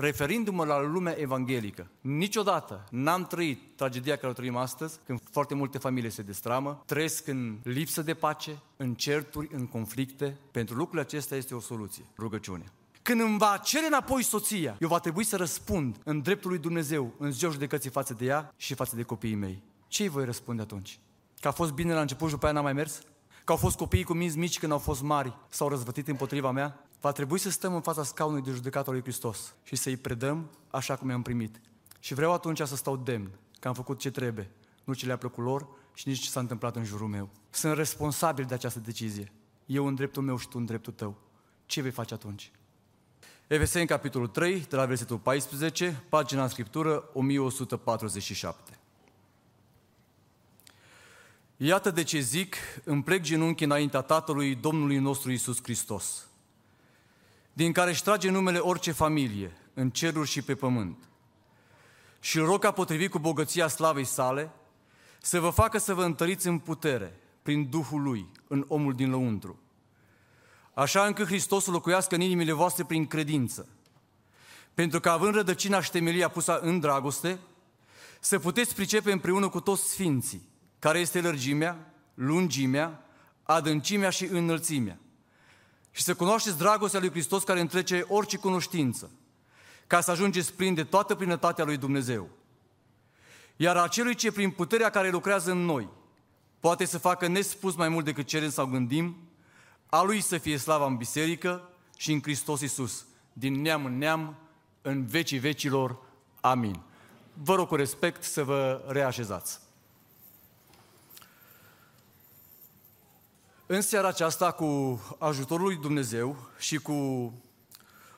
referindu-mă la lumea evanghelică, niciodată n-am trăit tragedia care o trăim astăzi, când foarte multe familii se destramă, trăiesc în lipsă de pace, în certuri, în conflicte. Pentru lucrurile acestea este o soluție, rugăciune. Când îmi va cere înapoi soția, eu va trebui să răspund în dreptul lui Dumnezeu, în ziua judecății față de ea și față de copiii mei. Ce îi voi răspunde atunci? Că a fost bine la început și după aia n-a mai mers? Că au fost copiii cu minți mici când au fost mari, s-au răzvătit împotriva mea? Va trebui să stăm în fața scaunului de judecată lui Hristos și să-i predăm așa cum i-am primit. Și vreau atunci să stau demn, că am făcut ce trebuie, nu ce le-a plăcut lor și nici ce s-a întâmplat în jurul meu. Sunt responsabil de această decizie. Eu în dreptul meu și tu în dreptul tău. Ce vei face atunci? Efeseni, capitolul 3, de la versetul 14, pagina în scriptură 1147. Iată de ce zic, îmi plec genunchi înaintea Tatălui Domnului nostru Isus Hristos, din care își trage numele orice familie, în ceruri și pe pământ. Și îl rog ca potrivit cu bogăția slavei sale, să vă facă să vă întăriți în putere, prin Duhul Lui, în omul din lăuntru. Așa încât Hristos să locuiască în inimile voastre prin credință. Pentru că având rădăcina și temelia pusă în dragoste, să puteți pricepe împreună cu toți sfinții, care este lărgimea, lungimea, adâncimea și înălțimea și să cunoașteți dragostea lui Hristos care întrece orice cunoștință, ca să ajungeți plin de toată plinătatea lui Dumnezeu. Iar acelui ce prin puterea care lucrează în noi poate să facă nespus mai mult decât cerem sau gândim, a lui să fie slava în biserică și în Hristos Iisus, din neam în neam, în vecii vecilor. Amin. Vă rog cu respect să vă reașezați. În seara aceasta, cu ajutorul lui Dumnezeu și cu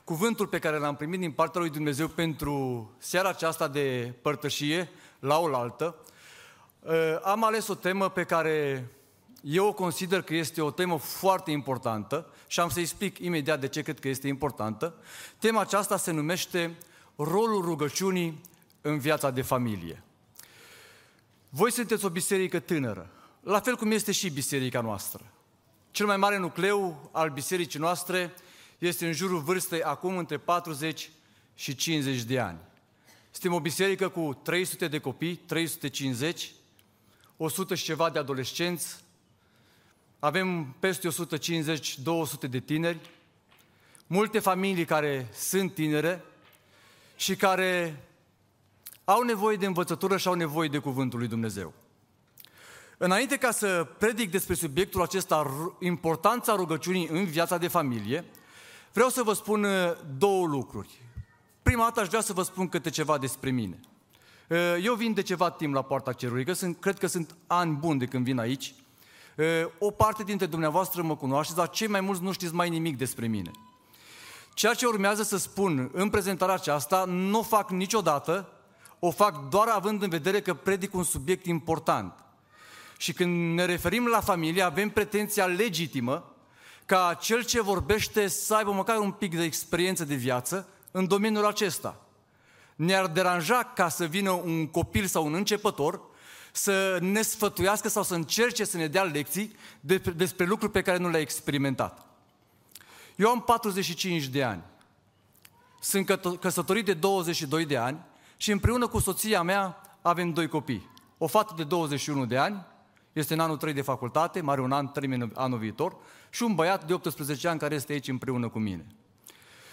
cuvântul pe care l-am primit din partea lui Dumnezeu pentru seara aceasta de părtășie la oaltă, ă, am ales o temă pe care eu o consider că este o temă foarte importantă și am să explic imediat de ce cred că este importantă. Tema aceasta se numește rolul rugăciunii în viața de familie. Voi sunteți o biserică tânără, la fel cum este și biserica noastră. Cel mai mare nucleu al bisericii noastre este în jurul vârstei acum între 40 și 50 de ani. Suntem o biserică cu 300 de copii, 350, 100 și ceva de adolescenți, avem peste 150-200 de tineri, multe familii care sunt tinere și care au nevoie de învățătură și au nevoie de Cuvântul lui Dumnezeu. Înainte ca să predic despre subiectul acesta, importanța rugăciunii în viața de familie, vreau să vă spun uh, două lucruri. Prima dată aș vrea să vă spun câte ceva despre mine. Uh, eu vin de ceva timp la Poarta Cerului, că sunt, cred că sunt ani buni de când vin aici. Uh, o parte dintre dumneavoastră mă cunoașteți, dar cei mai mulți nu știți mai nimic despre mine. Ceea ce urmează să spun în prezentarea aceasta, nu o fac niciodată, o fac doar având în vedere că predic un subiect important. Și când ne referim la familie, avem pretenția legitimă ca cel ce vorbește să aibă măcar un pic de experiență de viață în domeniul acesta. Ne-ar deranja ca să vină un copil sau un începător să ne sfătuiască sau să încerce să ne dea lecții despre lucruri pe care nu le-a experimentat. Eu am 45 de ani. Sunt căsătorit de 22 de ani și împreună cu soția mea avem doi copii. O fată de 21 de ani este în anul 3 de facultate, mai are un an, termină anul viitor, și un băiat de 18 ani care este aici împreună cu mine.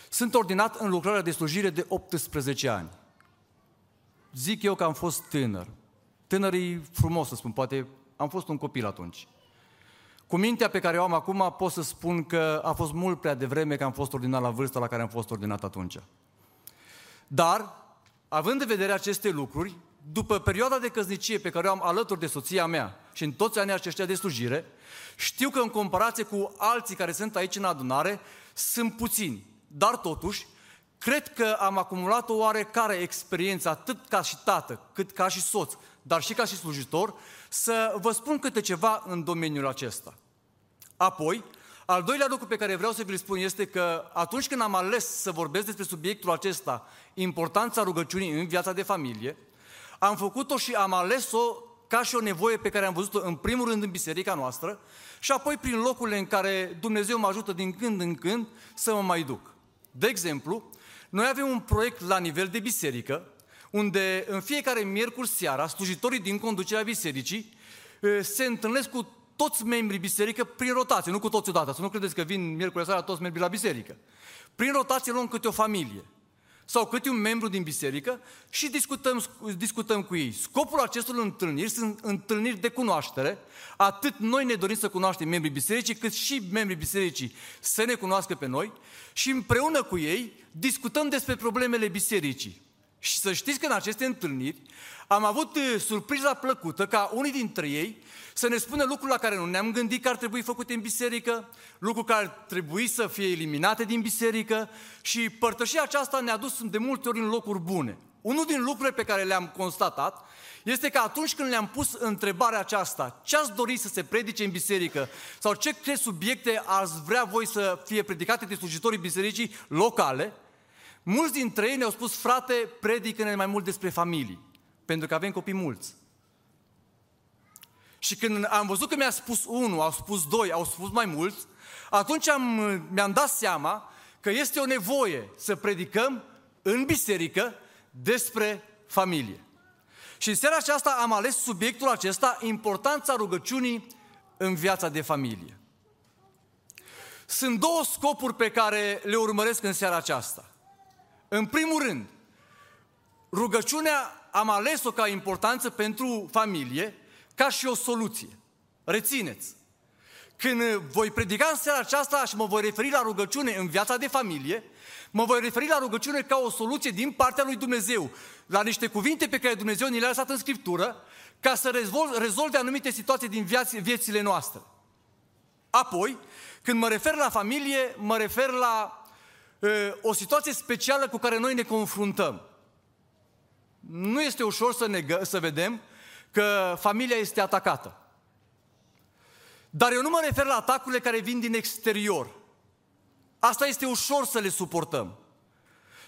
Sunt ordinat în lucrarea de slujire de 18 ani. Zic eu că am fost tânăr. Tânăr e frumos să spun, poate am fost un copil atunci. Cu mintea pe care o am acum pot să spun că a fost mult prea devreme că am fost ordinat la vârsta la care am fost ordinat atunci. Dar, având în vedere aceste lucruri, după perioada de căsnicie pe care o am alături de soția mea și în toți anii aceștia de slujire, știu că în comparație cu alții care sunt aici în adunare, sunt puțini. Dar totuși, cred că am acumulat o oarecare experiență, atât ca și tată, cât ca și soț, dar și ca și slujitor, să vă spun câte ceva în domeniul acesta. Apoi, al doilea lucru pe care vreau să vi-l spun este că atunci când am ales să vorbesc despre subiectul acesta, importanța rugăciunii în viața de familie, am făcut-o și am ales-o ca și o nevoie pe care am văzut-o în primul rând în biserica noastră și apoi prin locurile în care Dumnezeu mă ajută din când în când să mă mai duc. De exemplu, noi avem un proiect la nivel de biserică, unde în fiecare miercuri seara, slujitorii din conducerea bisericii se întâlnesc cu toți membrii biserică prin rotație, nu cu toți odată. Să nu credeți că vin miercuri seara toți membrii la biserică. Prin rotație luăm câte o familie sau câte un membru din biserică și discutăm, discutăm cu ei. Scopul acestor întâlniri sunt întâlniri de cunoaștere. Atât noi ne dorim să cunoaștem membrii bisericii, cât și membrii bisericii să ne cunoască pe noi și împreună cu ei discutăm despre problemele bisericii. Și să știți că în aceste întâlniri am avut uh, surpriza plăcută ca unii dintre ei să ne spună lucruri la care nu ne-am gândit că ar trebui făcute în biserică, lucruri care ar trebui să fie eliminate din biserică și părtășia aceasta ne-a dus de multe ori în locuri bune. Unul din lucrurile pe care le-am constatat este că atunci când le-am pus întrebarea aceasta, ce ați dori să se predice în biserică sau ce subiecte ați vrea voi să fie predicate de slujitorii bisericii locale, mulți dintre ei ne-au spus, frate, predică-ne mai mult despre familii, pentru că avem copii mulți. Și când am văzut că mi-a spus unul, au spus doi, au spus mai mulți, atunci am, mi-am dat seama că este o nevoie să predicăm în biserică despre familie. Și în seara aceasta am ales subiectul acesta, importanța rugăciunii în viața de familie. Sunt două scopuri pe care le urmăresc în seara aceasta. În primul rând, rugăciunea am ales-o ca importanță pentru familie, ca și o soluție. Rețineți! Când voi predica în seara aceasta și mă voi referi la rugăciune în viața de familie, mă voi referi la rugăciune ca o soluție din partea lui Dumnezeu, la niște cuvinte pe care Dumnezeu ni le-a lăsat în Scriptură, ca să rezolve, rezolve anumite situații din viaț, viețile noastre. Apoi, când mă refer la familie, mă refer la uh, o situație specială cu care noi ne confruntăm. Nu este ușor să, negă, să vedem că familia este atacată. Dar eu nu mă refer la atacurile care vin din exterior. Asta este ușor să le suportăm.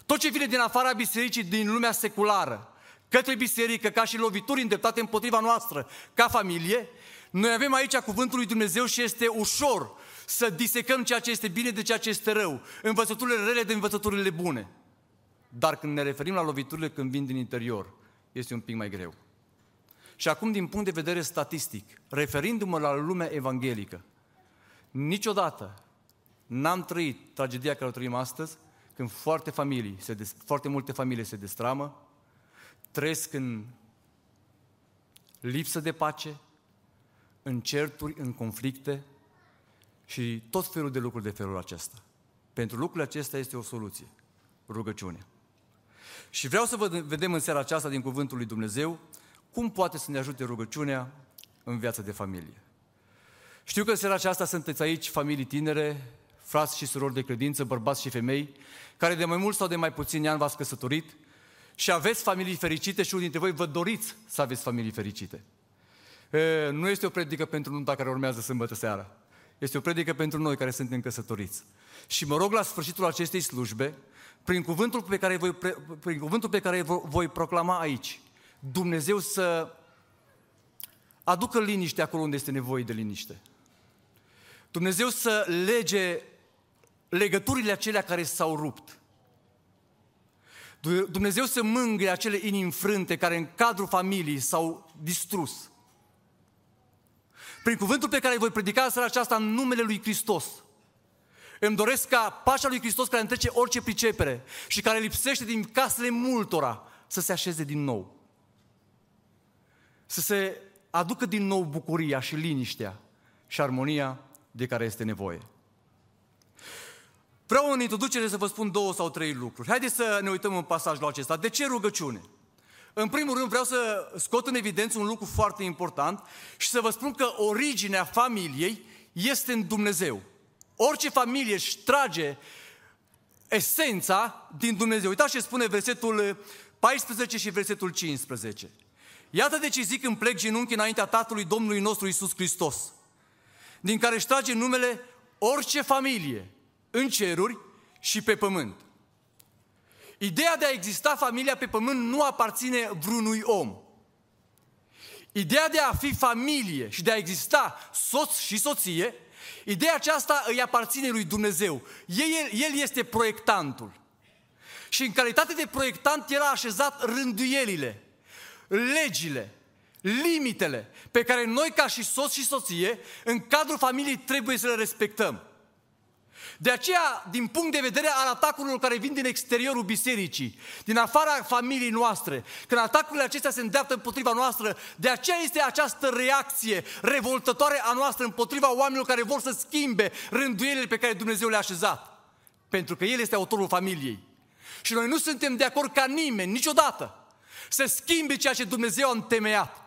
Tot ce vine din afara bisericii, din lumea seculară, către biserică, ca și lovituri îndreptate împotriva noastră, ca familie, noi avem aici cuvântul lui Dumnezeu și este ușor să disecăm ceea ce este bine de ceea ce este rău, învățăturile rele de învățăturile bune. Dar când ne referim la loviturile când vin din interior, este un pic mai greu. Și acum, din punct de vedere statistic, referindu-mă la lumea evanghelică, niciodată n-am trăit tragedia care o trăim astăzi, când foarte, familii se des, foarte multe familii se destramă, trăiesc în lipsă de pace, în certuri, în conflicte și tot felul de lucruri de felul acesta. Pentru lucrurile acestea este o soluție, rugăciunea. Și vreau să vă vedem în seara aceasta din Cuvântul lui Dumnezeu cum poate să ne ajute rugăciunea în viața de familie. Știu că în seara aceasta sunteți aici familii tinere, frați și surori de credință, bărbați și femei, care de mai mult sau de mai puțini ani v-ați căsătorit și aveți familii fericite și unii dintre voi vă doriți să aveți familii fericite. E, nu este o predică pentru nunta care urmează sâmbătă seara. Este o predică pentru noi care suntem căsătoriți. Și mă rog la sfârșitul acestei slujbe, prin cuvântul pe care voi, prin cuvântul pe care voi proclama aici, Dumnezeu să aducă liniște acolo unde este nevoie de liniște. Dumnezeu să lege legăturile acelea care s-au rupt. Dumnezeu să mângâie acele inimi frânte care în cadrul familiei s-au distrus. Prin cuvântul pe care îl voi predica seara aceasta în numele lui Hristos, îmi doresc ca pacea lui Hristos care întrece orice pricepere și care lipsește din casele multora să se așeze din nou să se aducă din nou bucuria și liniștea și armonia de care este nevoie. Vreau în introducere să vă spun două sau trei lucruri. Haideți să ne uităm în pasajul acesta. De ce rugăciune? În primul rând vreau să scot în evidență un lucru foarte important și să vă spun că originea familiei este în Dumnezeu. Orice familie își trage esența din Dumnezeu. Uitați ce spune versetul 14 și versetul 15. Iată de ce zic îmi plec genunchi înaintea Tatălui Domnului nostru Isus Hristos, din care își trage numele orice familie, în ceruri și pe pământ. Ideea de a exista familia pe pământ nu aparține vreunui om. Ideea de a fi familie și de a exista soț și soție, ideea aceasta îi aparține lui Dumnezeu. El, el este proiectantul. și în calitate de proiectant el a așezat rânduielile, legile, limitele pe care noi ca și soț și soție în cadrul familiei trebuie să le respectăm. De aceea, din punct de vedere al atacurilor care vin din exteriorul bisericii, din afara familiei noastre, când atacurile acestea se îndreaptă împotriva noastră, de aceea este această reacție revoltătoare a noastră împotriva oamenilor care vor să schimbe rânduielile pe care Dumnezeu le-a așezat. Pentru că El este autorul familiei. Și noi nu suntem de acord ca nimeni, niciodată, să schimbe ceea ce Dumnezeu a întemeiat.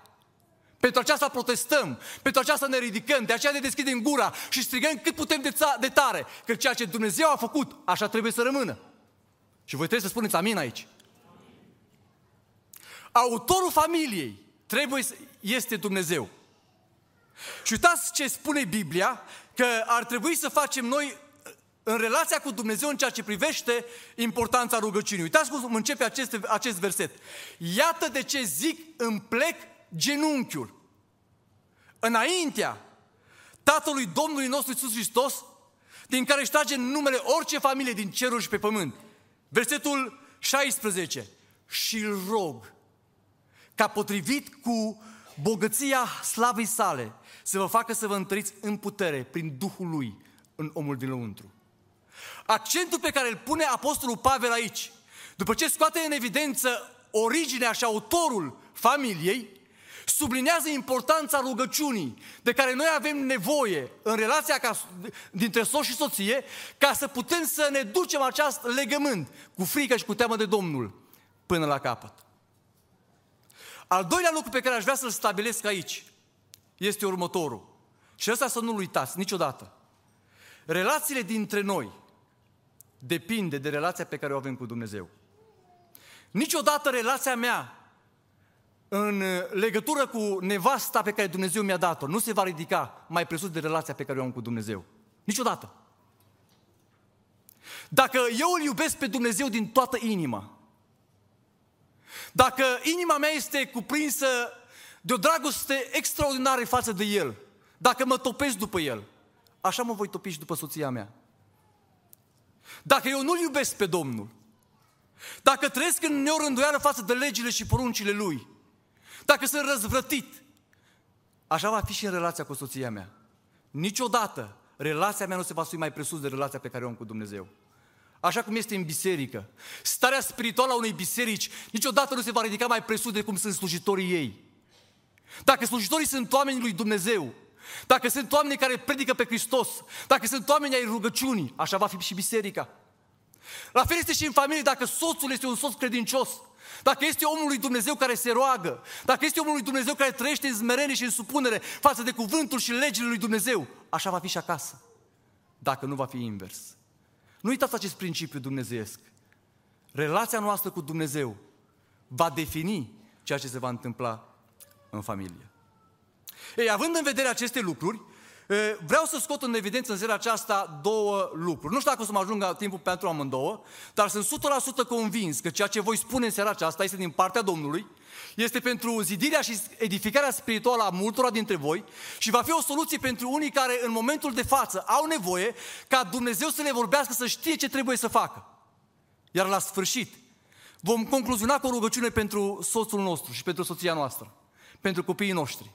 Pentru aceasta protestăm, pentru aceasta ne ridicăm, de aceea ne deschidem gura și strigăm cât putem de, de tare, că ceea ce Dumnezeu a făcut, așa trebuie să rămână. Și voi trebuie să spuneți amin aici. Autorul familiei trebuie să este Dumnezeu. Și uitați ce spune Biblia, că ar trebui să facem noi în relația cu Dumnezeu în ceea ce privește importanța rugăciunii. Uitați cum începe acest, acest verset. Iată de ce zic îmi plec genunchiul. Înaintea Tatălui Domnului nostru Iisus Hristos, din care își trage numele orice familie din ceruri și pe pământ. Versetul 16. Și îl rog ca potrivit cu bogăția slavei sale să vă facă să vă întăriți în putere prin Duhul Lui în omul din lăuntru. Accentul pe care îl pune Apostolul Pavel aici, după ce scoate în evidență originea și autorul familiei, sublinează importanța rugăciunii de care noi avem nevoie în relația ca, dintre soț și soție ca să putem să ne ducem acest legământ cu frică și cu teamă de Domnul până la capăt. Al doilea lucru pe care aș vrea să-l stabilesc aici este următorul. Și ăsta să nu-l uitați niciodată. Relațiile dintre noi depinde de relația pe care o avem cu Dumnezeu. Niciodată relația mea în legătură cu nevasta pe care Dumnezeu mi-a dat-o, nu se va ridica mai presus de relația pe care o am cu Dumnezeu. Niciodată. Dacă eu îl iubesc pe Dumnezeu din toată inima, dacă inima mea este cuprinsă de o dragoste extraordinară față de El, dacă mă topesc după El, așa mă voi topi și după soția mea. Dacă eu nu-L iubesc pe Domnul, dacă trăiesc în neorânduială față de legile și poruncile Lui, dacă sunt răzvrătit, așa va fi și în relația cu soția mea. Niciodată relația mea nu se va sui mai presus de relația pe care o am cu Dumnezeu. Așa cum este în biserică. Starea spirituală a unei biserici niciodată nu se va ridica mai presus de cum sunt slujitorii ei. Dacă slujitorii sunt oamenii lui Dumnezeu, dacă sunt oameni care predică pe Hristos, dacă sunt oameni ai rugăciunii, așa va fi și biserica. La fel este și în familie, dacă soțul este un soț credincios, dacă este omul lui Dumnezeu care se roagă, dacă este omul lui Dumnezeu care trăiește în smerenie și în supunere față de cuvântul și legile lui Dumnezeu, așa va fi și acasă, dacă nu va fi invers. Nu uitați acest principiu dumnezeiesc. Relația noastră cu Dumnezeu va defini ceea ce se va întâmpla în familie. Ei, având în vedere aceste lucruri, Vreau să scot în evidență în seara aceasta două lucruri. Nu știu dacă o să mă ajungă timpul pentru amândouă, dar sunt 100% convins că ceea ce voi spune în seara aceasta este din partea Domnului, este pentru zidirea și edificarea spirituală a multora dintre voi și va fi o soluție pentru unii care în momentul de față au nevoie ca Dumnezeu să le vorbească, să știe ce trebuie să facă. Iar la sfârșit vom concluziona cu o rugăciune pentru soțul nostru și pentru soția noastră, pentru copiii noștri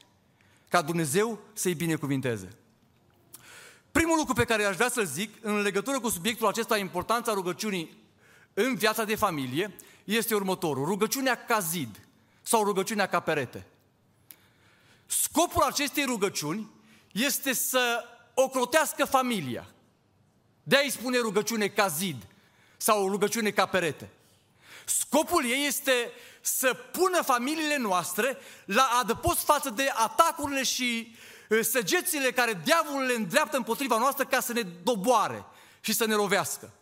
ca Dumnezeu să-i binecuvinteze. Primul lucru pe care aș vrea să-l zic în legătură cu subiectul acesta, importanța rugăciunii în viața de familie, este următorul. Rugăciunea ca zid sau rugăciunea ca perete. Scopul acestei rugăciuni este să ocrotească familia. De a-i spune rugăciune ca zid sau rugăciune ca perete. Scopul ei este să pună familiile noastre la adăpost față de atacurile și săgețile care diavolul le îndreaptă împotriva noastră ca să ne doboare și să ne lovească.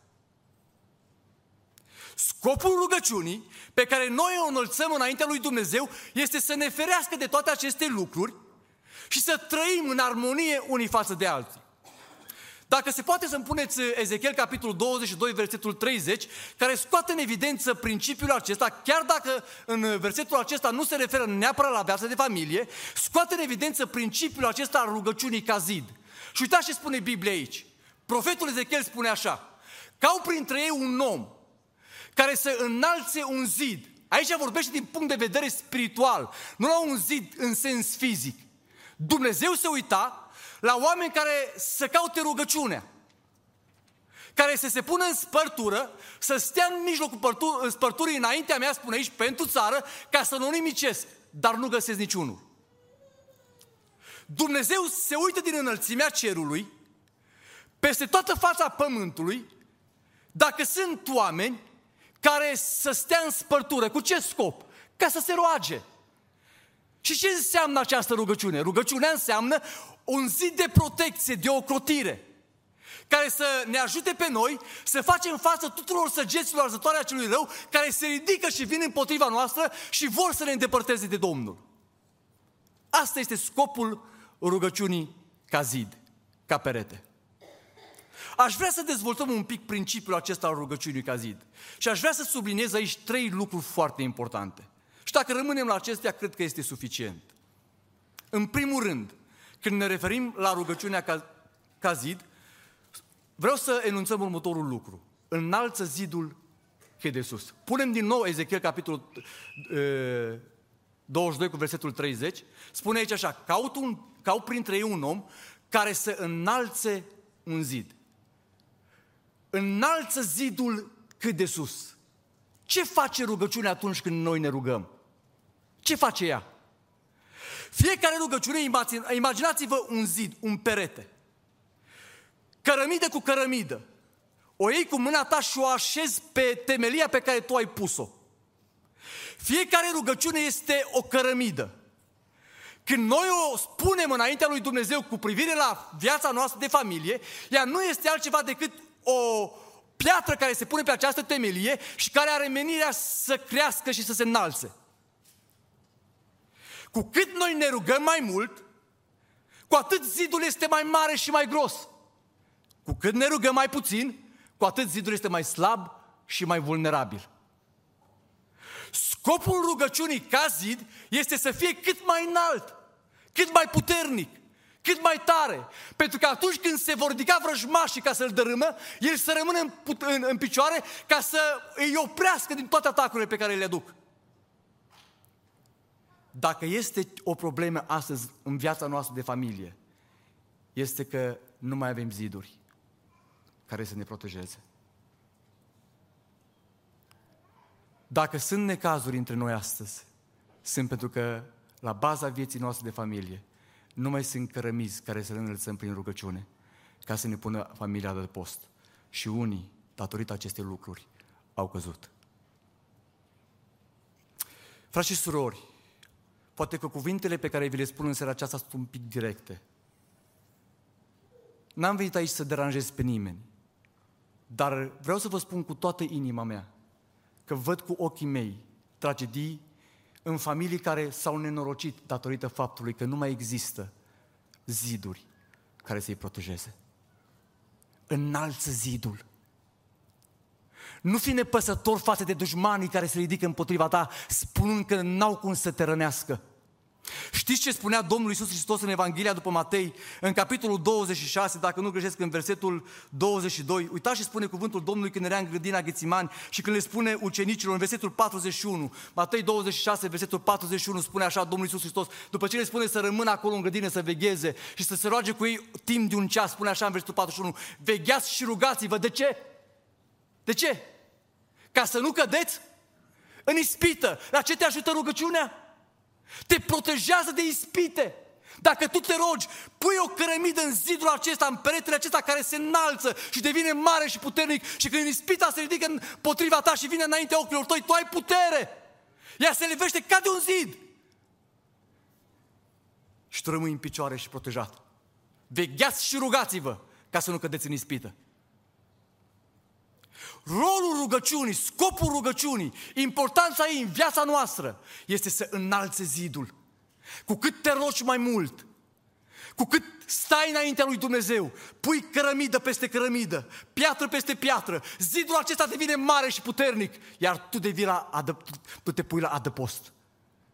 Scopul rugăciunii pe care noi o înălțăm înaintea lui Dumnezeu este să ne ferească de toate aceste lucruri și să trăim în armonie unii față de alții. Dacă se poate să-mi puneți Ezechiel capitolul 22, versetul 30, care scoate în evidență principiul acesta, chiar dacă în versetul acesta nu se referă neapărat la viața de familie, scoate în evidență principiul acesta al rugăciunii ca zid. Și uitați ce spune Biblia aici. Profetul Ezechiel spune așa, că au printre ei un om care să înalțe un zid. Aici vorbește din punct de vedere spiritual, nu la un zid în sens fizic. Dumnezeu se uita la oameni care să caute rugăciunea, care să se pună în spărtură, să stea în mijlocul spărturii înaintea mea, spune aici, pentru țară, ca să nu nimicesc, dar nu găsesc niciunul. Dumnezeu se uită din înălțimea cerului, peste toată fața pământului, dacă sunt oameni care să stea în spărtură. Cu ce scop? Ca să se roage. Și ce înseamnă această rugăciune? Rugăciunea înseamnă un zid de protecție, de ocrotire, care să ne ajute pe noi să facem față tuturor săgeților arzătoare a celui rău, care se ridică și vin împotriva noastră și vor să ne îndepărteze de Domnul. Asta este scopul rugăciunii ca zid, ca perete. Aș vrea să dezvoltăm un pic principiul acesta al rugăciunii ca zid. Și aș vrea să subliniez aici trei lucruri foarte importante. Și dacă rămânem la acestea, cred că este suficient. În primul rând, când ne referim la rugăciunea ca, ca zid, vreau să enunțăm următorul lucru. Înalță zidul că de sus. Punem din nou Ezechiel capitolul e, 22 cu versetul 30. Spune aici așa, caut, un, caut printre ei un om care să înalțe un zid înalță zidul cât de sus. Ce face rugăciunea atunci când noi ne rugăm? Ce face ea? Fiecare rugăciune, imaginați-vă un zid, un perete. Cărămidă cu cărămidă. O iei cu mâna ta și o așezi pe temelia pe care tu ai pus-o. Fiecare rugăciune este o cărămidă. Când noi o spunem înaintea lui Dumnezeu cu privire la viața noastră de familie, ea nu este altceva decât o piatră care se pune pe această temelie și care are menirea să crească și să se înalțe. Cu cât noi ne rugăm mai mult, cu atât zidul este mai mare și mai gros. Cu cât ne rugăm mai puțin, cu atât zidul este mai slab și mai vulnerabil. Scopul rugăciunii ca zid este să fie cât mai înalt, cât mai puternic, cât mai tare. Pentru că atunci când se vor ridica vrăjmașii ca să-l dărâmă, el să rămână în, în, în picioare ca să îi oprească din toate atacurile pe care le aduc. Dacă este o problemă astăzi în viața noastră de familie, este că nu mai avem ziduri care să ne protejeze. Dacă sunt necazuri între noi astăzi, sunt pentru că la baza vieții noastre de familie nu mai sunt cărămizi care să le înălțăm prin rugăciune, ca să ne pună familia de post. Și unii, datorită acestei lucruri, au căzut. Frați și surori, poate că cuvintele pe care vi le spun în seara aceasta sunt un pic directe. N-am venit aici să deranjez pe nimeni, dar vreau să vă spun cu toată inima mea că văd cu ochii mei tragedii în familii care s-au nenorocit datorită faptului că nu mai există ziduri care să-i protejeze. Înalță zidul. Nu fi nepăsător față de dușmanii care se ridică împotriva ta, spunând că n-au cum să te rănească. Știți ce spunea Domnul Isus Hristos în Evanghelia după Matei, în capitolul 26, dacă nu greșesc, în versetul 22? Uitați și spune cuvântul Domnului când era în grădina Ghețimani și când le spune ucenicilor în versetul 41, Matei 26, versetul 41, spune așa Domnul Isus Hristos, după ce le spune să rămână acolo în grădină, să vegheze și să se roage cu ei timp de un ceas, spune așa în versetul 41, vegheați și rugați-vă. De ce? De ce? Ca să nu cădeți în ispită. La ce te ajută rugăciunea? Te protejează de ispite. Dacă tu te rogi, pui o cărămidă în zidul acesta, în peretele acesta care se înalță și devine mare și puternic și când ispita se ridică împotriva ta și vine înaintea ochilor tăi, tu ai putere. Ea se levește ca de un zid. Și tu rămâi în picioare și protejat. Vegheați și rugați-vă ca să nu cădeți în ispită. Rolul rugăciunii, scopul rugăciunii, importanța ei în viața noastră este să înalțe zidul. Cu cât te rogi mai mult, cu cât stai înaintea lui Dumnezeu, pui cărămidă peste cărămidă, piatră peste piatră, zidul acesta devine mare și puternic, iar tu, devii la adă, tu te pui la adăpost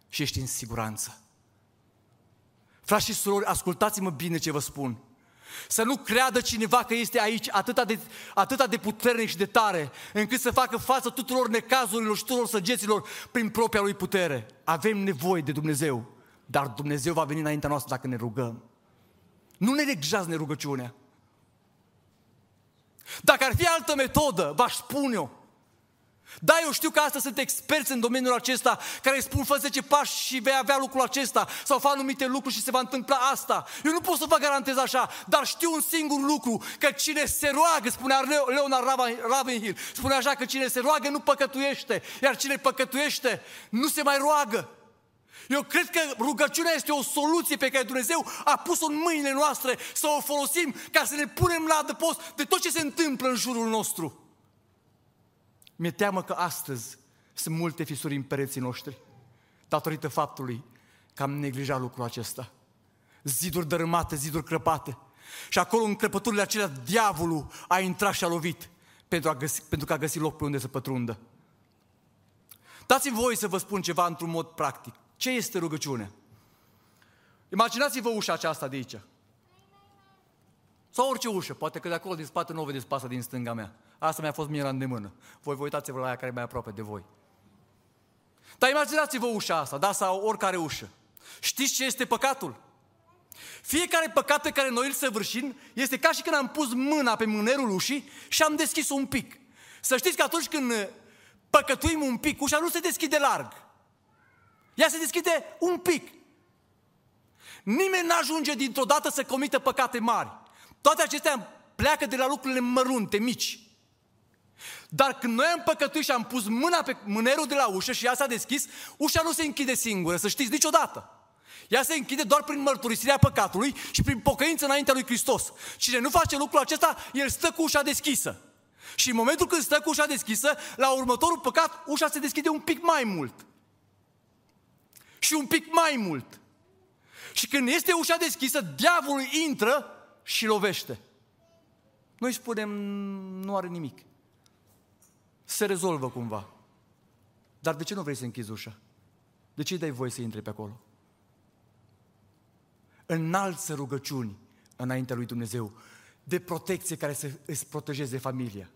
și ești în siguranță. Frați și surori, ascultați-mă bine ce vă spun. Să nu creadă cineva că este aici atâta de, atâta de puternic și de tare, încât să facă față tuturor necazurilor și tuturor săgeților prin propria lui putere. Avem nevoie de Dumnezeu, dar Dumnezeu va veni înaintea noastră dacă ne rugăm. Nu ne neglijați rugăciunea. Dacă ar fi altă metodă, v-aș spune eu, da, eu știu că astăzi sunt experți în domeniul acesta care spun fă 10 pași și vei avea lucrul acesta sau fac anumite lucruri și se va întâmpla asta. Eu nu pot să vă garantez așa, dar știu un singur lucru, că cine se roagă, spunea Leonard Ravenhill, spunea așa că cine se roagă nu păcătuiește, iar cine păcătuiește nu se mai roagă. Eu cred că rugăciunea este o soluție pe care Dumnezeu a pus-o în mâinile noastre să o folosim ca să ne punem la adăpost de tot ce se întâmplă în jurul nostru. Mi-e teamă că astăzi sunt multe fisuri în pereții noștri, datorită faptului că am neglijat lucrul acesta. Ziduri dărâmate, ziduri crăpate. Și acolo, în crăpăturile acelea, diavolul a intrat și a lovit pentru, a găsi, pentru că a găsit loc pe unde să pătrundă. Dați-mi voi să vă spun ceva într-un mod practic. Ce este rugăciunea? Imaginați-vă ușa aceasta de aici. Sau orice ușă, poate că de acolo din spate nu o vedeți pasa din stânga mea. Asta mi-a fost mie la îndemână. Voi vă uitați-vă la aia care e mai aproape de voi. Dar imaginați-vă ușa asta, da, sau oricare ușă. Știți ce este păcatul? Fiecare păcat pe care noi îl săvârșim este ca și când am pus mâna pe mânerul ușii și am deschis un pic. Să știți că atunci când păcătuim un pic, ușa nu se deschide larg. Ea se deschide un pic. Nimeni nu ajunge dintr-o dată să comită păcate mari. Toate acestea pleacă de la lucrurile mărunte, mici. Dar când noi am păcătuit și am pus mâna pe mânerul de la ușă și ea s-a deschis, ușa nu se închide singură, să știți, niciodată. Ea se închide doar prin mărturisirea păcatului și prin pocăință înaintea lui Hristos. Cine nu face lucrul acesta, el stă cu ușa deschisă. Și în momentul când stă cu ușa deschisă, la următorul păcat, ușa se deschide un pic mai mult. Și un pic mai mult. Și când este ușa deschisă, diavolul intră și lovește. Noi spunem, nu are nimic se rezolvă cumva. Dar de ce nu vrei să închizi ușa? De ce îi dai voie să intre pe acolo? Înalță rugăciuni înaintea lui Dumnezeu de protecție care să îți protejeze familia.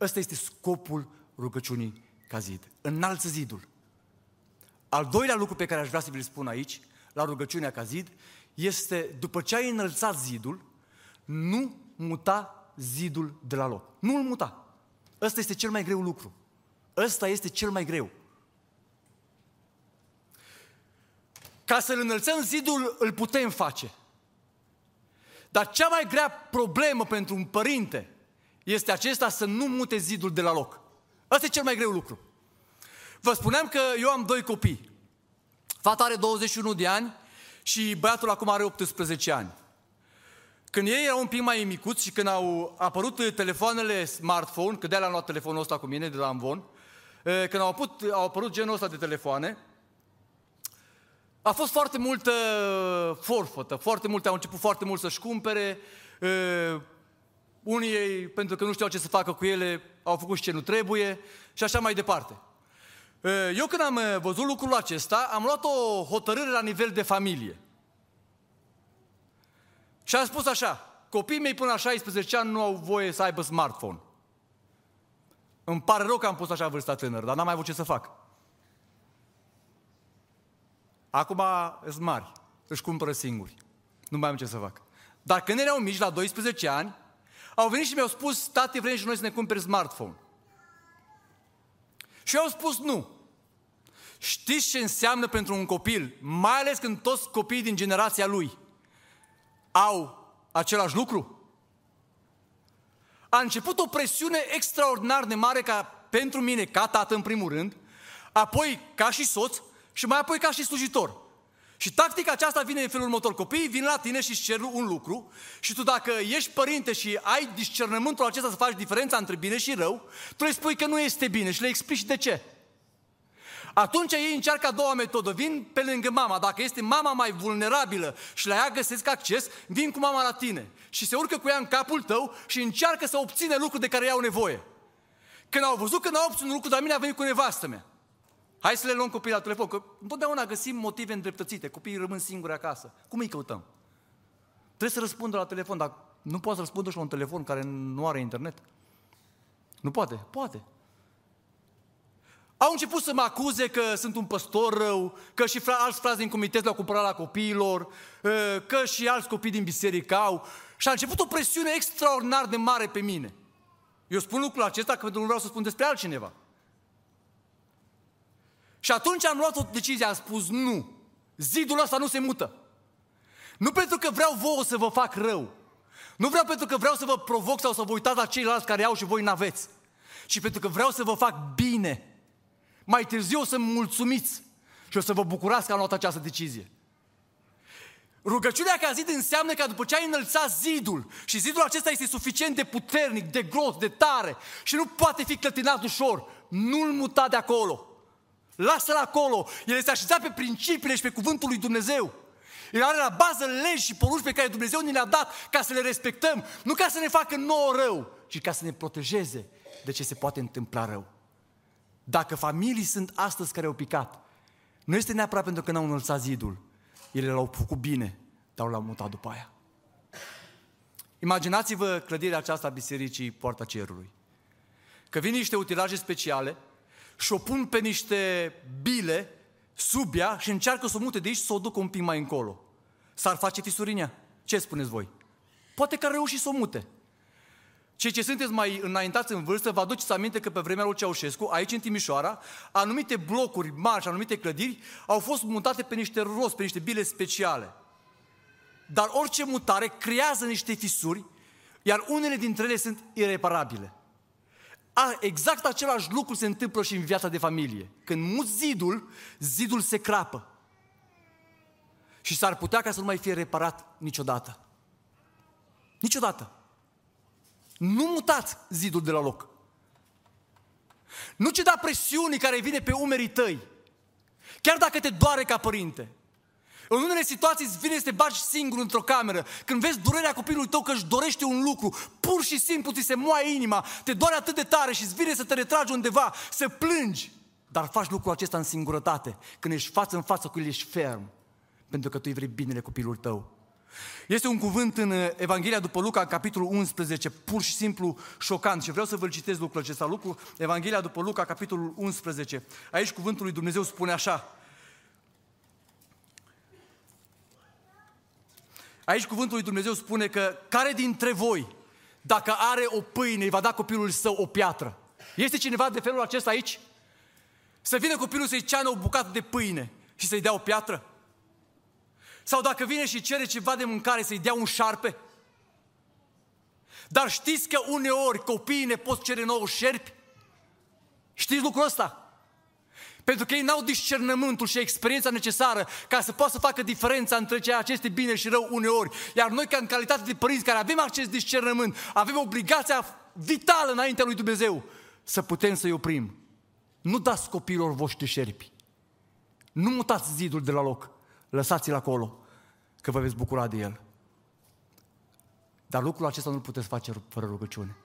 Ăsta este scopul rugăciunii ca zid. Înalță zidul. Al doilea lucru pe care aș vrea să vi-l spun aici, la rugăciunea ca zid, este după ce ai înălțat zidul, nu muta zidul de la loc. Nu îl muta. Ăsta este cel mai greu lucru. Ăsta este cel mai greu. Ca să-l înălțăm zidul, îl putem face. Dar cea mai grea problemă pentru un părinte este acesta să nu mute zidul de la loc. Ăsta e cel mai greu lucru. Vă spuneam că eu am doi copii. Fata are 21 de ani și băiatul acum are 18 ani. Când ei erau un pic mai micuți și când au apărut telefoanele smartphone, că de am luat telefonul ăsta cu mine de la Amvon, când au, apărut, au apărut genul ăsta de telefoane, a fost foarte multă forfătă, foarte multe, au început foarte mult să-și cumpere, unii ei, pentru că nu știau ce să facă cu ele, au făcut și ce nu trebuie și așa mai departe. Eu când am văzut lucrul acesta, am luat o hotărâre la nivel de familie. Și am spus așa, copiii mei până la 16 ani nu au voie să aibă smartphone. Îmi pare rău că am pus așa vârsta tânără, dar n-am mai avut ce să fac. Acum sunt mari, își cumpără singuri. Nu mai am ce să fac. Dar când erau mici, la 12 ani, au venit și mi-au spus, tati, vrem și noi să ne cumperi smartphone. Și eu au spus nu. Știți ce înseamnă pentru un copil, mai ales când toți copiii din generația lui au același lucru? A început o presiune extraordinar de mare ca pentru mine, ca tată în primul rând, apoi ca și soț și mai apoi ca și slujitor. Și tactica aceasta vine în felul următor. Copiii vin la tine și îți cer un lucru și tu dacă ești părinte și ai discernământul acesta să faci diferența între bine și rău, tu le spui că nu este bine și le explici de ce. Atunci ei încearcă a doua metodă, vin pe lângă mama. Dacă este mama mai vulnerabilă și la ea găsesc acces, vin cu mama la tine și se urcă cu ea în capul tău și încearcă să obține lucruri de care au nevoie. Când au văzut că n-au obținut lucruri, dar mine a venit cu nevastă mea. Hai să le luăm copiii la telefon, că întotdeauna găsim motive îndreptățite. Copiii rămân singuri acasă. Cum îi căutăm? Trebuie să răspundă la telefon, dar nu poate să răspundă și la un telefon care nu are internet. Nu poate? Poate. Au început să mă acuze că sunt un păstor rău, că și fra- alți frați din comitet le-au cumpărat la copiilor, ă, că și alți copii din biserică au. Și a început o presiune extraordinar de mare pe mine. Eu spun lucrul acesta că nu vreau să spun despre altcineva. Și atunci am luat o decizie, am spus nu. Zidul ăsta nu se mută. Nu pentru că vreau vouă să vă fac rău. Nu vreau pentru că vreau să vă provoc sau să vă uitați la ceilalți care au și voi n-aveți. Ci pentru că vreau să vă fac bine. Mai târziu o să mulțumiți și o să vă bucurați că am luat această decizie. Rugăciunea ca zid înseamnă că după ce ai înălțat zidul și zidul acesta este suficient de puternic, de gros, de tare și nu poate fi clătinat ușor, nu-l muta de acolo. Lasă-l acolo. El este așezat pe principiile și pe cuvântul lui Dumnezeu. El are la bază legi și porunci pe care Dumnezeu ne le-a dat ca să le respectăm, nu ca să ne facă nouă rău, ci ca să ne protejeze de ce se poate întâmpla rău. Dacă familii sunt astăzi care au picat, nu este neapărat pentru că n-au înălțat zidul. Ele l-au făcut bine, dar l-au mutat după aia. Imaginați-vă clădirea aceasta a Bisericii Poarta Cerului. Că vin niște utilaje speciale și o pun pe niște bile sub ea și încearcă să o mute de aici să o ducă un pic mai încolo. S-ar face fisuri în ea. Ce spuneți voi? Poate că ar reuși să o mute. Cei ce sunteți mai înaintați în vârstă, vă aduceți aminte că pe vremea lui Ceaușescu, aici în Timișoara, anumite blocuri mari și anumite clădiri au fost mutate pe niște rost, pe niște bile speciale. Dar orice mutare creează niște fisuri, iar unele dintre ele sunt ireparabile. A, exact același lucru se întâmplă și în viața de familie. Când muți zidul, zidul se crapă. Și s-ar putea ca să nu mai fie reparat niciodată. Niciodată. Nu mutați zidul de la loc. Nu ce da presiunii care vine pe umerii tăi. Chiar dacă te doare ca părinte. În unele situații îți vine să te bagi singur într-o cameră. Când vezi durerea copilului tău că își dorește un lucru, pur și simplu ți se moaie inima, te doare atât de tare și îți vine să te retragi undeva, să plângi. Dar faci lucrul acesta în singurătate, când ești față în față cu el, ești ferm, pentru că tu îi vrei binele copilul tău. Este un cuvânt în Evanghelia după Luca, în capitolul 11, pur și simplu șocant și vreau să vă citesc lucrul acesta lucru. Evanghelia după Luca, capitolul 11. Aici cuvântul lui Dumnezeu spune așa. Aici cuvântul lui Dumnezeu spune că care dintre voi, dacă are o pâine, îi va da copilul său o piatră? Este cineva de felul acesta aici? Să vină copilul să-i ceană o bucată de pâine și să-i dea o piatră? Sau dacă vine și cere ceva de mâncare, să-i dea un șarpe? Dar știți că uneori copiii ne pot cere nouă șerpi? Știți lucrul ăsta? Pentru că ei n-au discernământul și experiența necesară ca să poată să facă diferența între ceea ce este bine și rău uneori. Iar noi, ca în calitate de părinți care avem acest discernământ, avem obligația vitală înaintea lui Dumnezeu să putem să-i oprim. Nu dați copiilor voștri șerpi. Nu mutați zidul de la loc. Lăsați-l acolo, că vă veți bucura de el. Dar lucrul acesta nu-l puteți face fără rugăciune.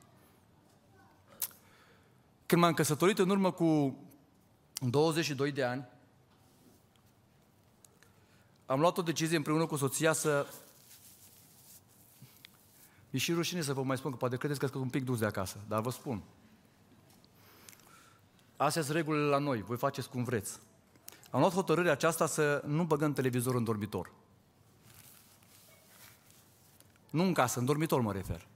Când m-am căsătorit în urmă cu 22 de ani, am luat o decizie împreună cu soția să... E și rușine să vă mai spun, că poate credeți că sunt un pic dus de acasă, dar vă spun. Astea sunt regulile la noi, voi faceți cum vreți. Am luat hotărârea aceasta să nu băgăm televizor în dormitor. Nu în casă, în dormitor mă refer.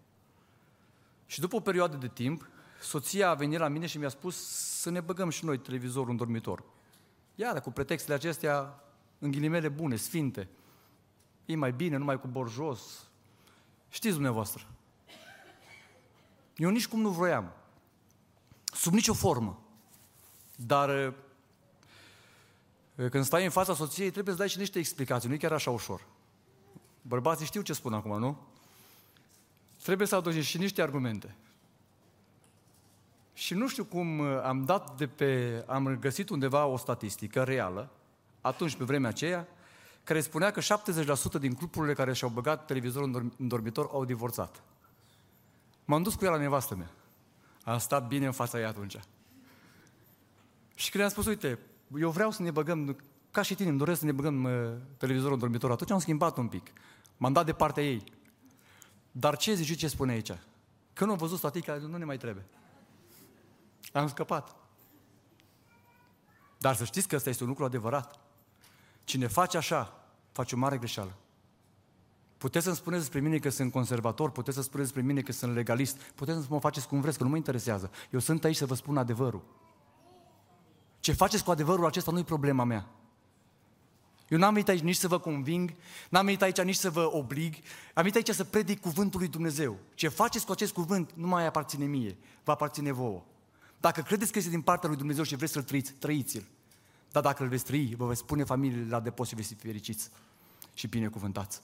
Și după o perioadă de timp, soția a venit la mine și mi-a spus să ne băgăm și noi televizorul în dormitor. Iar cu pretextele acestea, în ghilimele bune, sfinte. E mai bine, numai cu borjos. Știți dumneavoastră. Eu nici cum nu vroiam. Sub nicio formă. Dar când stai în fața soției, trebuie să dai și niște explicații. Nu e chiar așa ușor. Bărbații știu ce spun acum, nu? Trebuie să aduci și niște argumente. Și nu știu cum uh, am dat de pe, am găsit undeva o statistică reală, atunci pe vremea aceea, care spunea că 70% din cuplurile care și-au băgat televizorul în dormitor au divorțat. M-am dus cu ea la nevastă mea. A stat bine în fața ei atunci. Și când am spus, uite, eu vreau să ne băgăm, ca și tine, îmi doresc să ne băgăm uh, televizorul în dormitor, atunci am schimbat un pic. M-am dat de partea ei. Dar ce zici ce spune aici? Că nu am văzut statica, nu ne mai trebuie. Am scăpat. Dar să știți că ăsta este un lucru adevărat. Cine face așa, face o mare greșeală. Puteți să-mi spuneți despre mine că sunt conservator, puteți să spuneți despre mine că sunt legalist, puteți să mă faceți cum vreți, că nu mă interesează. Eu sunt aici să vă spun adevărul. Ce faceți cu adevărul acesta nu e problema mea. Eu n-am venit aici nici să vă conving, n-am venit aici nici să vă oblig, am venit aici să predic cuvântul lui Dumnezeu. Ce faceți cu acest cuvânt nu mai aparține mie, vă aparține vouă. Dacă credeți că este din partea lui Dumnezeu și vreți să-l trăiți, trăiți-l. Dar dacă îl veți trăi, vă veți spune familiile la depozit și veți fi fericiți și binecuvântați.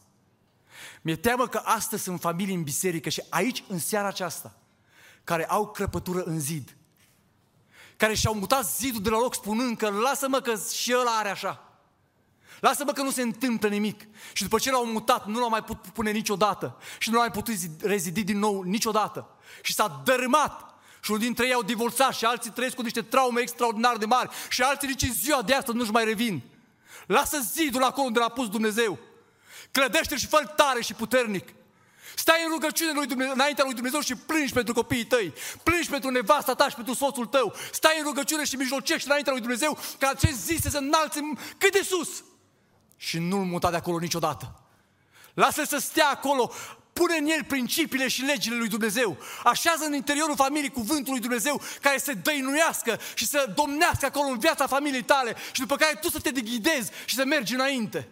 Mi-e teamă că astăzi sunt familii în biserică și aici, în seara aceasta, care au crăpătură în zid, care și-au mutat zidul de la loc spunând că lasă-mă că și ăla are așa. Lasă-mă că nu se întâmplă nimic. Și după ce l-au mutat, nu l-au mai putut pune niciodată. Și nu l-au mai putut rezidi din nou niciodată. Și s-a dărâmat. Și unul dintre ei au divorțat și alții trăiesc cu niște traume extraordinar de mari. Și alții nici în ziua de astăzi nu-și mai revin. Lasă zidul acolo unde l-a pus Dumnezeu. Clădește și fă tare și puternic. Stai în rugăciune lui Dumnezeu, înaintea lui Dumnezeu și plângi pentru copiii tăi. Plângi pentru nevasta ta și pentru soțul tău. Stai în rugăciune și mijlocești înaintea lui Dumnezeu ca acest zi să se înalțe cât de sus. Și nu-l muta de acolo niciodată. Lasă să stea acolo, pune în el principiile și legile lui Dumnezeu. Așează în interiorul familiei cuvântul lui Dumnezeu care să dăinuiască și să domnească acolo în viața familiei tale și după care tu să te deghidezi și să mergi înainte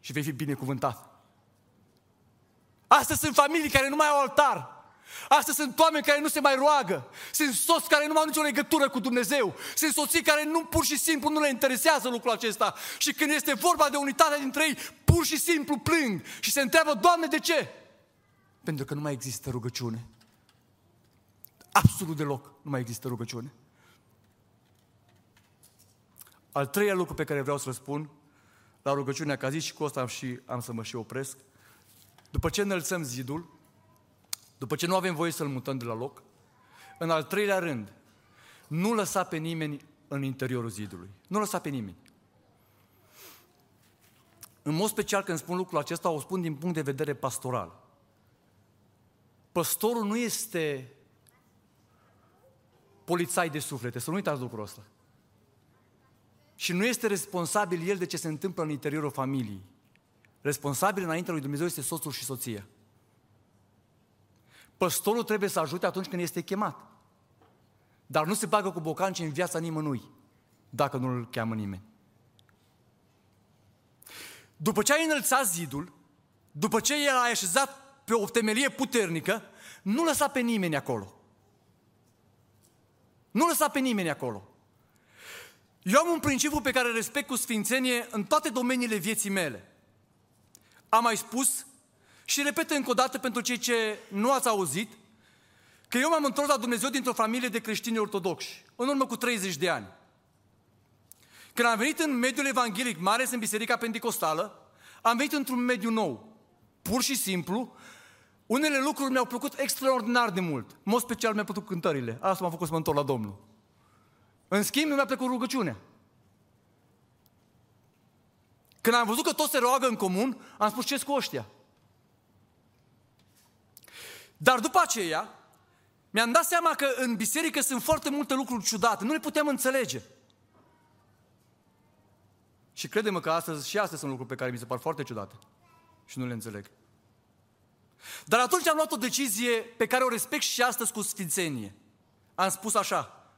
și vei fi binecuvântat. Astăzi sunt familii care nu mai au altar. Astăzi sunt oameni care nu se mai roagă. Sunt soți care nu mai au nicio legătură cu Dumnezeu. Sunt soții care nu pur și simplu nu le interesează lucrul acesta. Și când este vorba de unitatea dintre ei, pur și simplu plâng și se întreabă, Doamne, de ce? Pentru că nu mai există rugăciune. Absolut deloc nu mai există rugăciune. Al treilea lucru pe care vreau să-l spun la rugăciunea ca zis și cu asta am, și, am să mă și opresc. După ce înălțăm zidul, după ce nu avem voie să-l mutăm de la loc, în al treilea rând, nu lăsa pe nimeni în interiorul zidului. Nu lăsa pe nimeni. În mod special când spun lucrul acesta, o spun din punct de vedere pastoral. Păstorul nu este polițai de suflete, să nu uitați lucrul ăsta. Și nu este responsabil el de ce se întâmplă în interiorul familiei. Responsabil înaintea lui Dumnezeu este soțul și soția. Păstorul trebuie să ajute atunci când este chemat. Dar nu se bagă cu bocanci în viața nimănui, dacă nu îl cheamă nimeni. După ce ai înălțat zidul, după ce el a așezat pe o temelie puternică, nu lăsa pe nimeni acolo. Nu lăsa pe nimeni acolo. Eu am un principiu pe care îl respect cu sfințenie în toate domeniile vieții mele. Am mai spus și repet încă o dată pentru cei ce nu ați auzit, că eu m-am întors la Dumnezeu dintr-o familie de creștini ortodoxi, în urmă cu 30 de ani. Când am venit în mediul evanghelic mare, în Biserica Pentecostală, am venit într-un mediu nou. Pur și simplu, unele lucruri mi-au plăcut extraordinar de mult. În mod special mi-au plăcut cântările. Asta m-a făcut să mă întorc la Domnul. În schimb, nu mi-a plăcut rugăciunea. Când am văzut că toți se roagă în comun, am spus, ce cu ăștia? Dar după aceea, mi-am dat seama că în biserică sunt foarte multe lucruri ciudate, nu le putem înțelege. Și crede-mă că astăzi și astăzi sunt lucruri pe care mi se par foarte ciudate și nu le înțeleg. Dar atunci am luat o decizie pe care o respect și astăzi cu sfințenie. Am spus așa,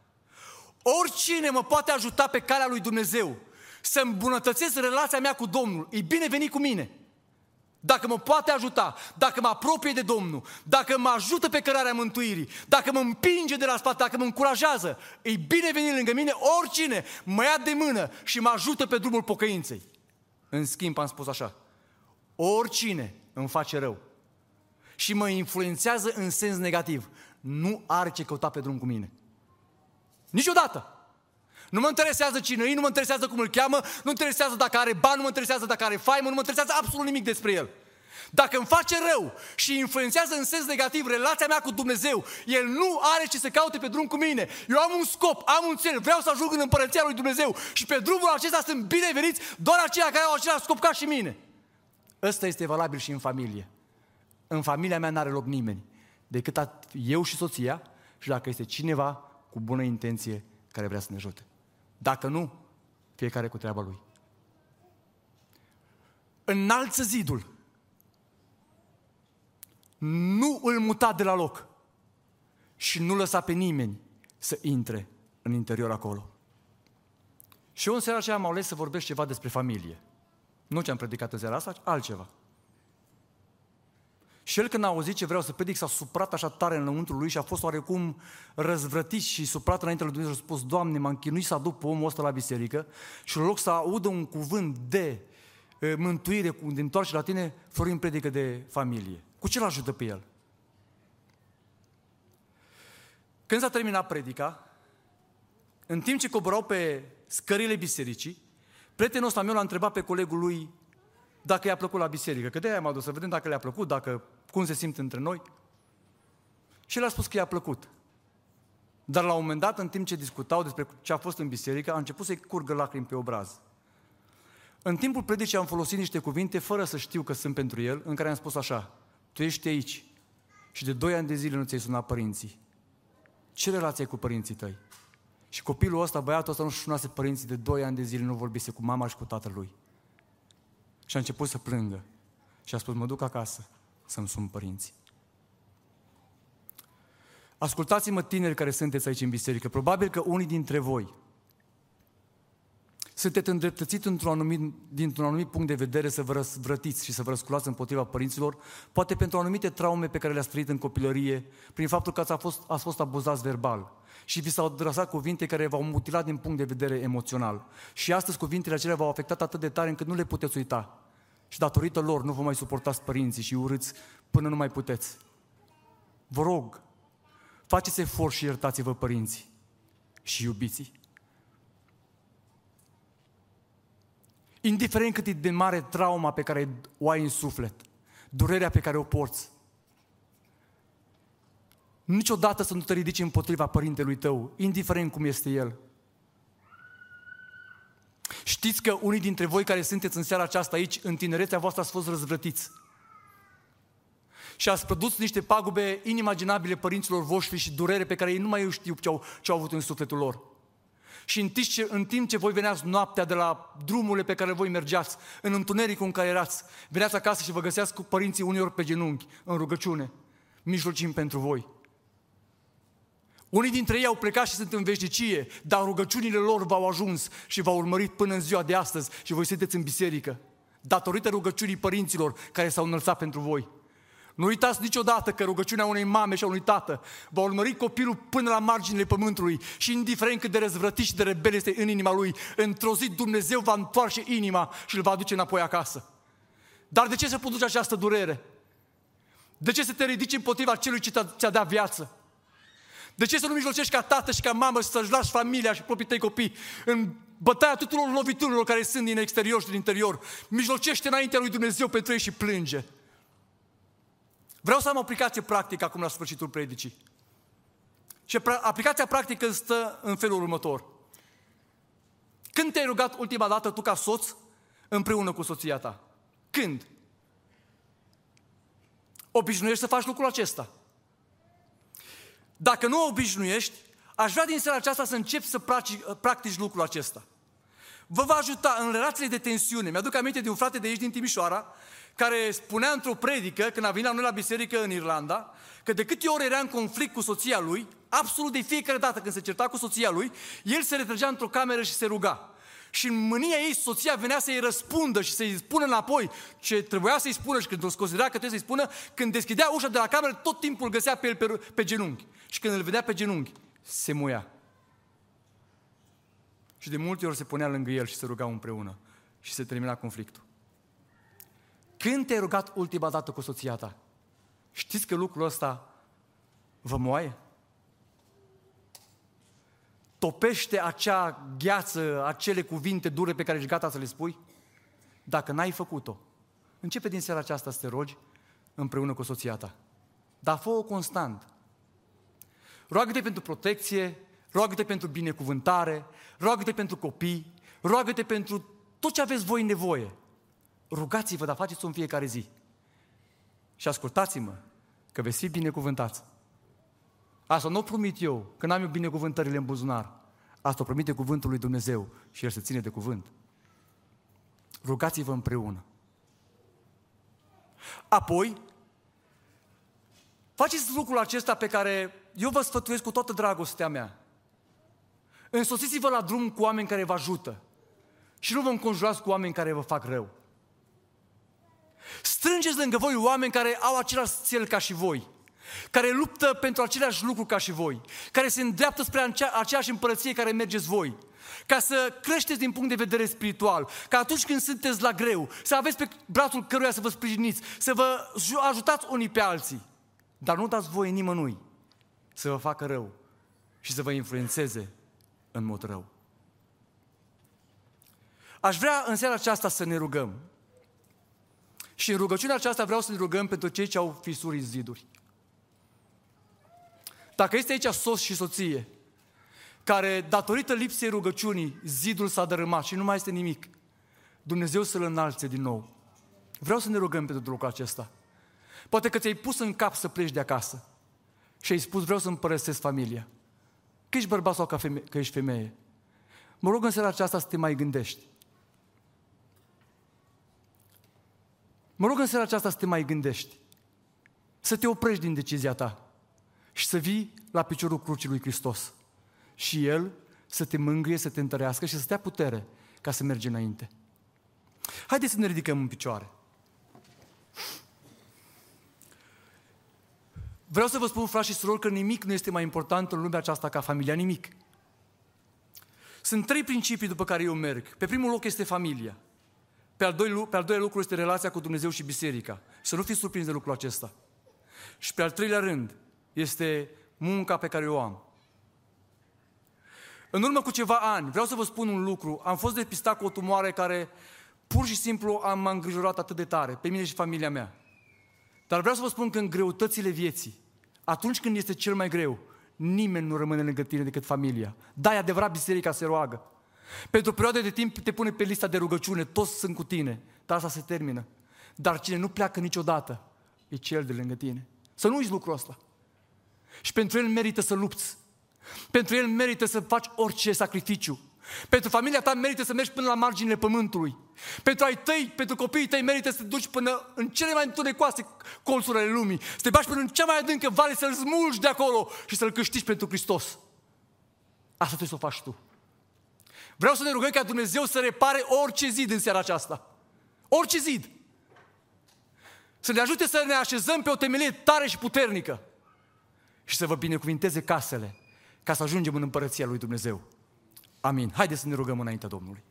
oricine mă poate ajuta pe calea lui Dumnezeu să îmbunătățesc relația mea cu Domnul, e bine venit cu mine dacă mă poate ajuta, dacă mă apropie de Domnul, dacă mă ajută pe cărarea mântuirii, dacă mă împinge de la spate, dacă mă încurajează, e bine venit lângă mine oricine mă ia de mână și mă ajută pe drumul pocăinței. În schimb am spus așa, oricine îmi face rău și mă influențează în sens negativ, nu are ce căuta pe drum cu mine. Niciodată! Nu mă interesează cine e, nu mă interesează cum îl cheamă, nu mă interesează dacă are bani, nu mă interesează dacă are faimă, nu mă interesează absolut nimic despre el. Dacă îmi face rău și influențează în sens negativ relația mea cu Dumnezeu, El nu are ce să caute pe drum cu mine. Eu am un scop, am un cel, vreau să ajung în împărăția lui Dumnezeu și pe drumul acesta sunt bineveniți doar aceia care au același scop ca și mine. Ăsta este valabil și în familie. În familia mea n-are loc nimeni, decât eu și soția și dacă este cineva cu bună intenție care vrea să ne ajute. Dacă nu, fiecare cu treaba lui. Înalță zidul. Nu îl muta de la loc. Și nu lăsa pe nimeni să intre în interior acolo. Și eu în seara aceea am ales să vorbesc ceva despre familie. Nu ce am predicat în seara asta, altceva. Și el când a auzit ce vreau să predic, s-a suprat așa tare înăuntru lui și a fost oarecum răzvrătit și suprat înainte lui Dumnezeu și a spus, Doamne, m-am chinuit să aduc pe omul ăsta la biserică și în loc să audă un cuvânt de e, mântuire, de întoarce la tine, Florin predică de familie. Cu ce l ajută pe el? Când s-a terminat predica, în timp ce coborau pe scările bisericii, prietenul ăsta meu l-a întrebat pe colegul lui dacă i-a plăcut la biserică, că de-aia m-a dus să vedem dacă le-a plăcut, dacă, cum se simt între noi. Și el a spus că i-a plăcut. Dar la un moment dat, în timp ce discutau despre ce a fost în biserică, a început să-i curgă lacrimi pe obraz. În timpul predicii am folosit niște cuvinte, fără să știu că sunt pentru el, în care am spus așa, tu ești aici și de doi ani de zile nu ți-ai sunat părinții. Ce relație ai cu părinții tăi? Și copilul ăsta, băiatul ăsta, nu-și sunase părinții de doi ani de zile, nu vorbise cu mama și cu tatălui. Și a început să plângă. Și a spus, mă duc acasă să-mi sun părinții. Ascultați-mă tineri care sunteți aici în biserică. Probabil că unii dintre voi sunteți îndreptățiți într-un anumit, dintr-un anumit punct de vedere să vă răsvrătiți și să vă răsculați împotriva părinților, poate pentru anumite traume pe care le-ați trăit în copilărie, prin faptul că ați fost, ați fost abuzați verbal și vi s-au adresat cuvinte care v-au mutilat din punct de vedere emoțional. Și astăzi cuvintele acelea v-au afectat atât de tare încât nu le puteți uita. Și datorită lor nu vă mai suportați părinții și urâți până nu mai puteți. Vă rog, faceți efort și iertați-vă părinții și iubiții. Indiferent cât e de mare trauma pe care o ai în suflet, durerea pe care o porți, niciodată să nu te ridici împotriva părintelui tău, indiferent cum este el. Știți că unii dintre voi care sunteți în seara aceasta aici, în tinerețea voastră ați fost răzvrătiți. Și ați produs niște pagube inimaginabile părinților voștri și durere pe care ei nu mai știu ce au, ce au avut în sufletul lor. Și în timp, ce, în timp ce voi veneați noaptea de la drumurile pe care voi mergeați, în întunericul în care erați, veneați acasă și vă găseați cu părinții uneori pe genunchi, în rugăciune, mijlocim pentru voi. Unii dintre ei au plecat și sunt în veșnicie, dar rugăciunile lor v-au ajuns și v-au urmărit până în ziua de astăzi și voi sunteți în biserică, datorită rugăciunii părinților care s-au înălțat pentru voi. Nu uitați niciodată că rugăciunea unei mame și a unui tată va urmări copilul până la marginile pământului și indiferent cât de răzvrătit și de rebel este în inima lui, într-o zi Dumnezeu va întoarce inima și îl va aduce înapoi acasă. Dar de ce se produce această durere? De ce să te ridici împotriva celui ce ți-a dat viață? De ce să nu mijlocești ca tată și ca mamă să-și lași familia și proprii tăi copii în bătaia tuturor loviturilor care sunt din exterior și din interior? Mijlocește înaintea lui Dumnezeu pentru ei și plânge. Vreau să am o aplicație practică acum la sfârșitul predicii. Și aplicația practică stă în felul următor. Când te-ai rugat ultima dată tu ca soț împreună cu soția ta? Când? Obișnuiești să faci lucrul acesta. Dacă nu o obișnuiești, aș vrea din seara aceasta să începi să practici, practici lucrul acesta. Vă va ajuta în relațiile de tensiune. Mi-aduc aminte de un frate de aici din Timișoara, care spunea într-o predică, când a venit la noi la biserică în Irlanda, că de câte ori era în conflict cu soția lui, absolut de fiecare dată când se certa cu soția lui, el se retrăgea într-o cameră și se ruga. Și în mânia ei, soția venea să-i răspundă și să-i spună înapoi ce trebuia să-i spună și când o considera că trebuie să-i spună, când deschidea ușa de la cameră, tot timpul îl găsea pe el pe, pe genunchi. Și când îl vedea pe genunchi, se muia. Și de multe ori se punea lângă el și se rugau împreună. Și se termina conflictul. Când te-ai rugat ultima dată cu soția ta? Știți că lucrul ăsta vă moaie? Topește acea gheață, acele cuvinte dure pe care ești gata să le spui? Dacă n-ai făcut-o, începe din seara aceasta să te rogi împreună cu soția ta. Dar fă-o constant. Roagă-te pentru protecție, roagă-te pentru binecuvântare, roagă-te pentru copii, roagă-te pentru tot ce aveți voi nevoie. rugați-vă, dar faceți-o în fiecare zi. Și ascultați-mă, că veți fi binecuvântați. Asta nu o promit eu, că n-am eu binecuvântările în buzunar. Asta o promite cuvântul lui Dumnezeu și El se ține de cuvânt. Rugați-vă împreună. Apoi, faceți lucrul acesta pe care eu vă sfătuiesc cu toată dragostea mea. Însoțiți-vă la drum cu oameni care vă ajută și nu vă înconjurați cu oameni care vă fac rău. Strângeți lângă voi oameni care au același cel ca și voi, care luptă pentru același lucru ca și voi, care se îndreaptă spre aceeași împărăție care mergeți voi, ca să creșteți din punct de vedere spiritual, ca atunci când sunteți la greu, să aveți pe brațul căruia să vă sprijiniți, să vă ajutați unii pe alții. Dar nu dați voie nimănui să vă facă rău și să vă influențeze în mod rău. Aș vrea în seara aceasta să ne rugăm. Și în rugăciunea aceasta vreau să ne rugăm pentru cei ce au fisuri în ziduri. Dacă este aici sos și soție, care datorită lipsei rugăciunii, zidul s-a dărâmat și nu mai este nimic, Dumnezeu să-l înalțe din nou. Vreau să ne rugăm pentru lucrul acesta. Poate că ți-ai pus în cap să pleci de acasă și ai spus vreau să-mi părăsesc familia. Că ești bărbat sau că, feme- că ești femeie. Mă rog în seara aceasta să te mai gândești. Mă rog în seara aceasta să te mai gândești. Să te oprești din decizia ta și să vii la piciorul crucii lui Hristos. Și El să te mângâie, să te întărească și să te dea putere ca să mergi înainte. Haideți să ne ridicăm în picioare. Vreau să vă spun, frați și surori, că nimic nu este mai important în lumea aceasta ca familia, nimic. Sunt trei principii după care eu merg. Pe primul loc este familia. Pe al, doilea, pe al doilea lucru este relația cu Dumnezeu și biserica. Să nu fiți surprins de lucrul acesta. Și pe al treilea rând este munca pe care o am. În urmă cu ceva ani, vreau să vă spun un lucru, am fost depistat cu o tumoare care pur și simplu am m-a îngrijorat atât de tare, pe mine și familia mea. Dar vreau să vă spun că în greutățile vieții, atunci când este cel mai greu, nimeni nu rămâne lângă tine decât familia. Da, e adevărat, biserica se roagă. Pentru o perioadă de timp te pune pe lista de rugăciune, toți sunt cu tine, dar asta se termină. Dar cine nu pleacă niciodată, e cel de lângă tine. Să nu uiți lucrul ăsta. Și pentru el merită să lupți. Pentru el merită să faci orice sacrificiu. Pentru familia ta merită să mergi până la marginile pământului. Pentru ai tăi, pentru copiii tăi merită să te duci până în cele mai întunecoase colțuri ale lumii. Să te bași până în cea mai adâncă vale, să-l smulgi de acolo și să-l câștigi pentru Hristos. Asta trebuie să o faci tu. Vreau să ne rugăm ca Dumnezeu să repare orice zid în seara aceasta. Orice zid. Să ne ajute să ne așezăm pe o temelie tare și puternică. Și să vă binecuvinteze casele ca să ajungem în împărăția lui Dumnezeu. Amin. Haideți să ne rugăm înaintea Domnului.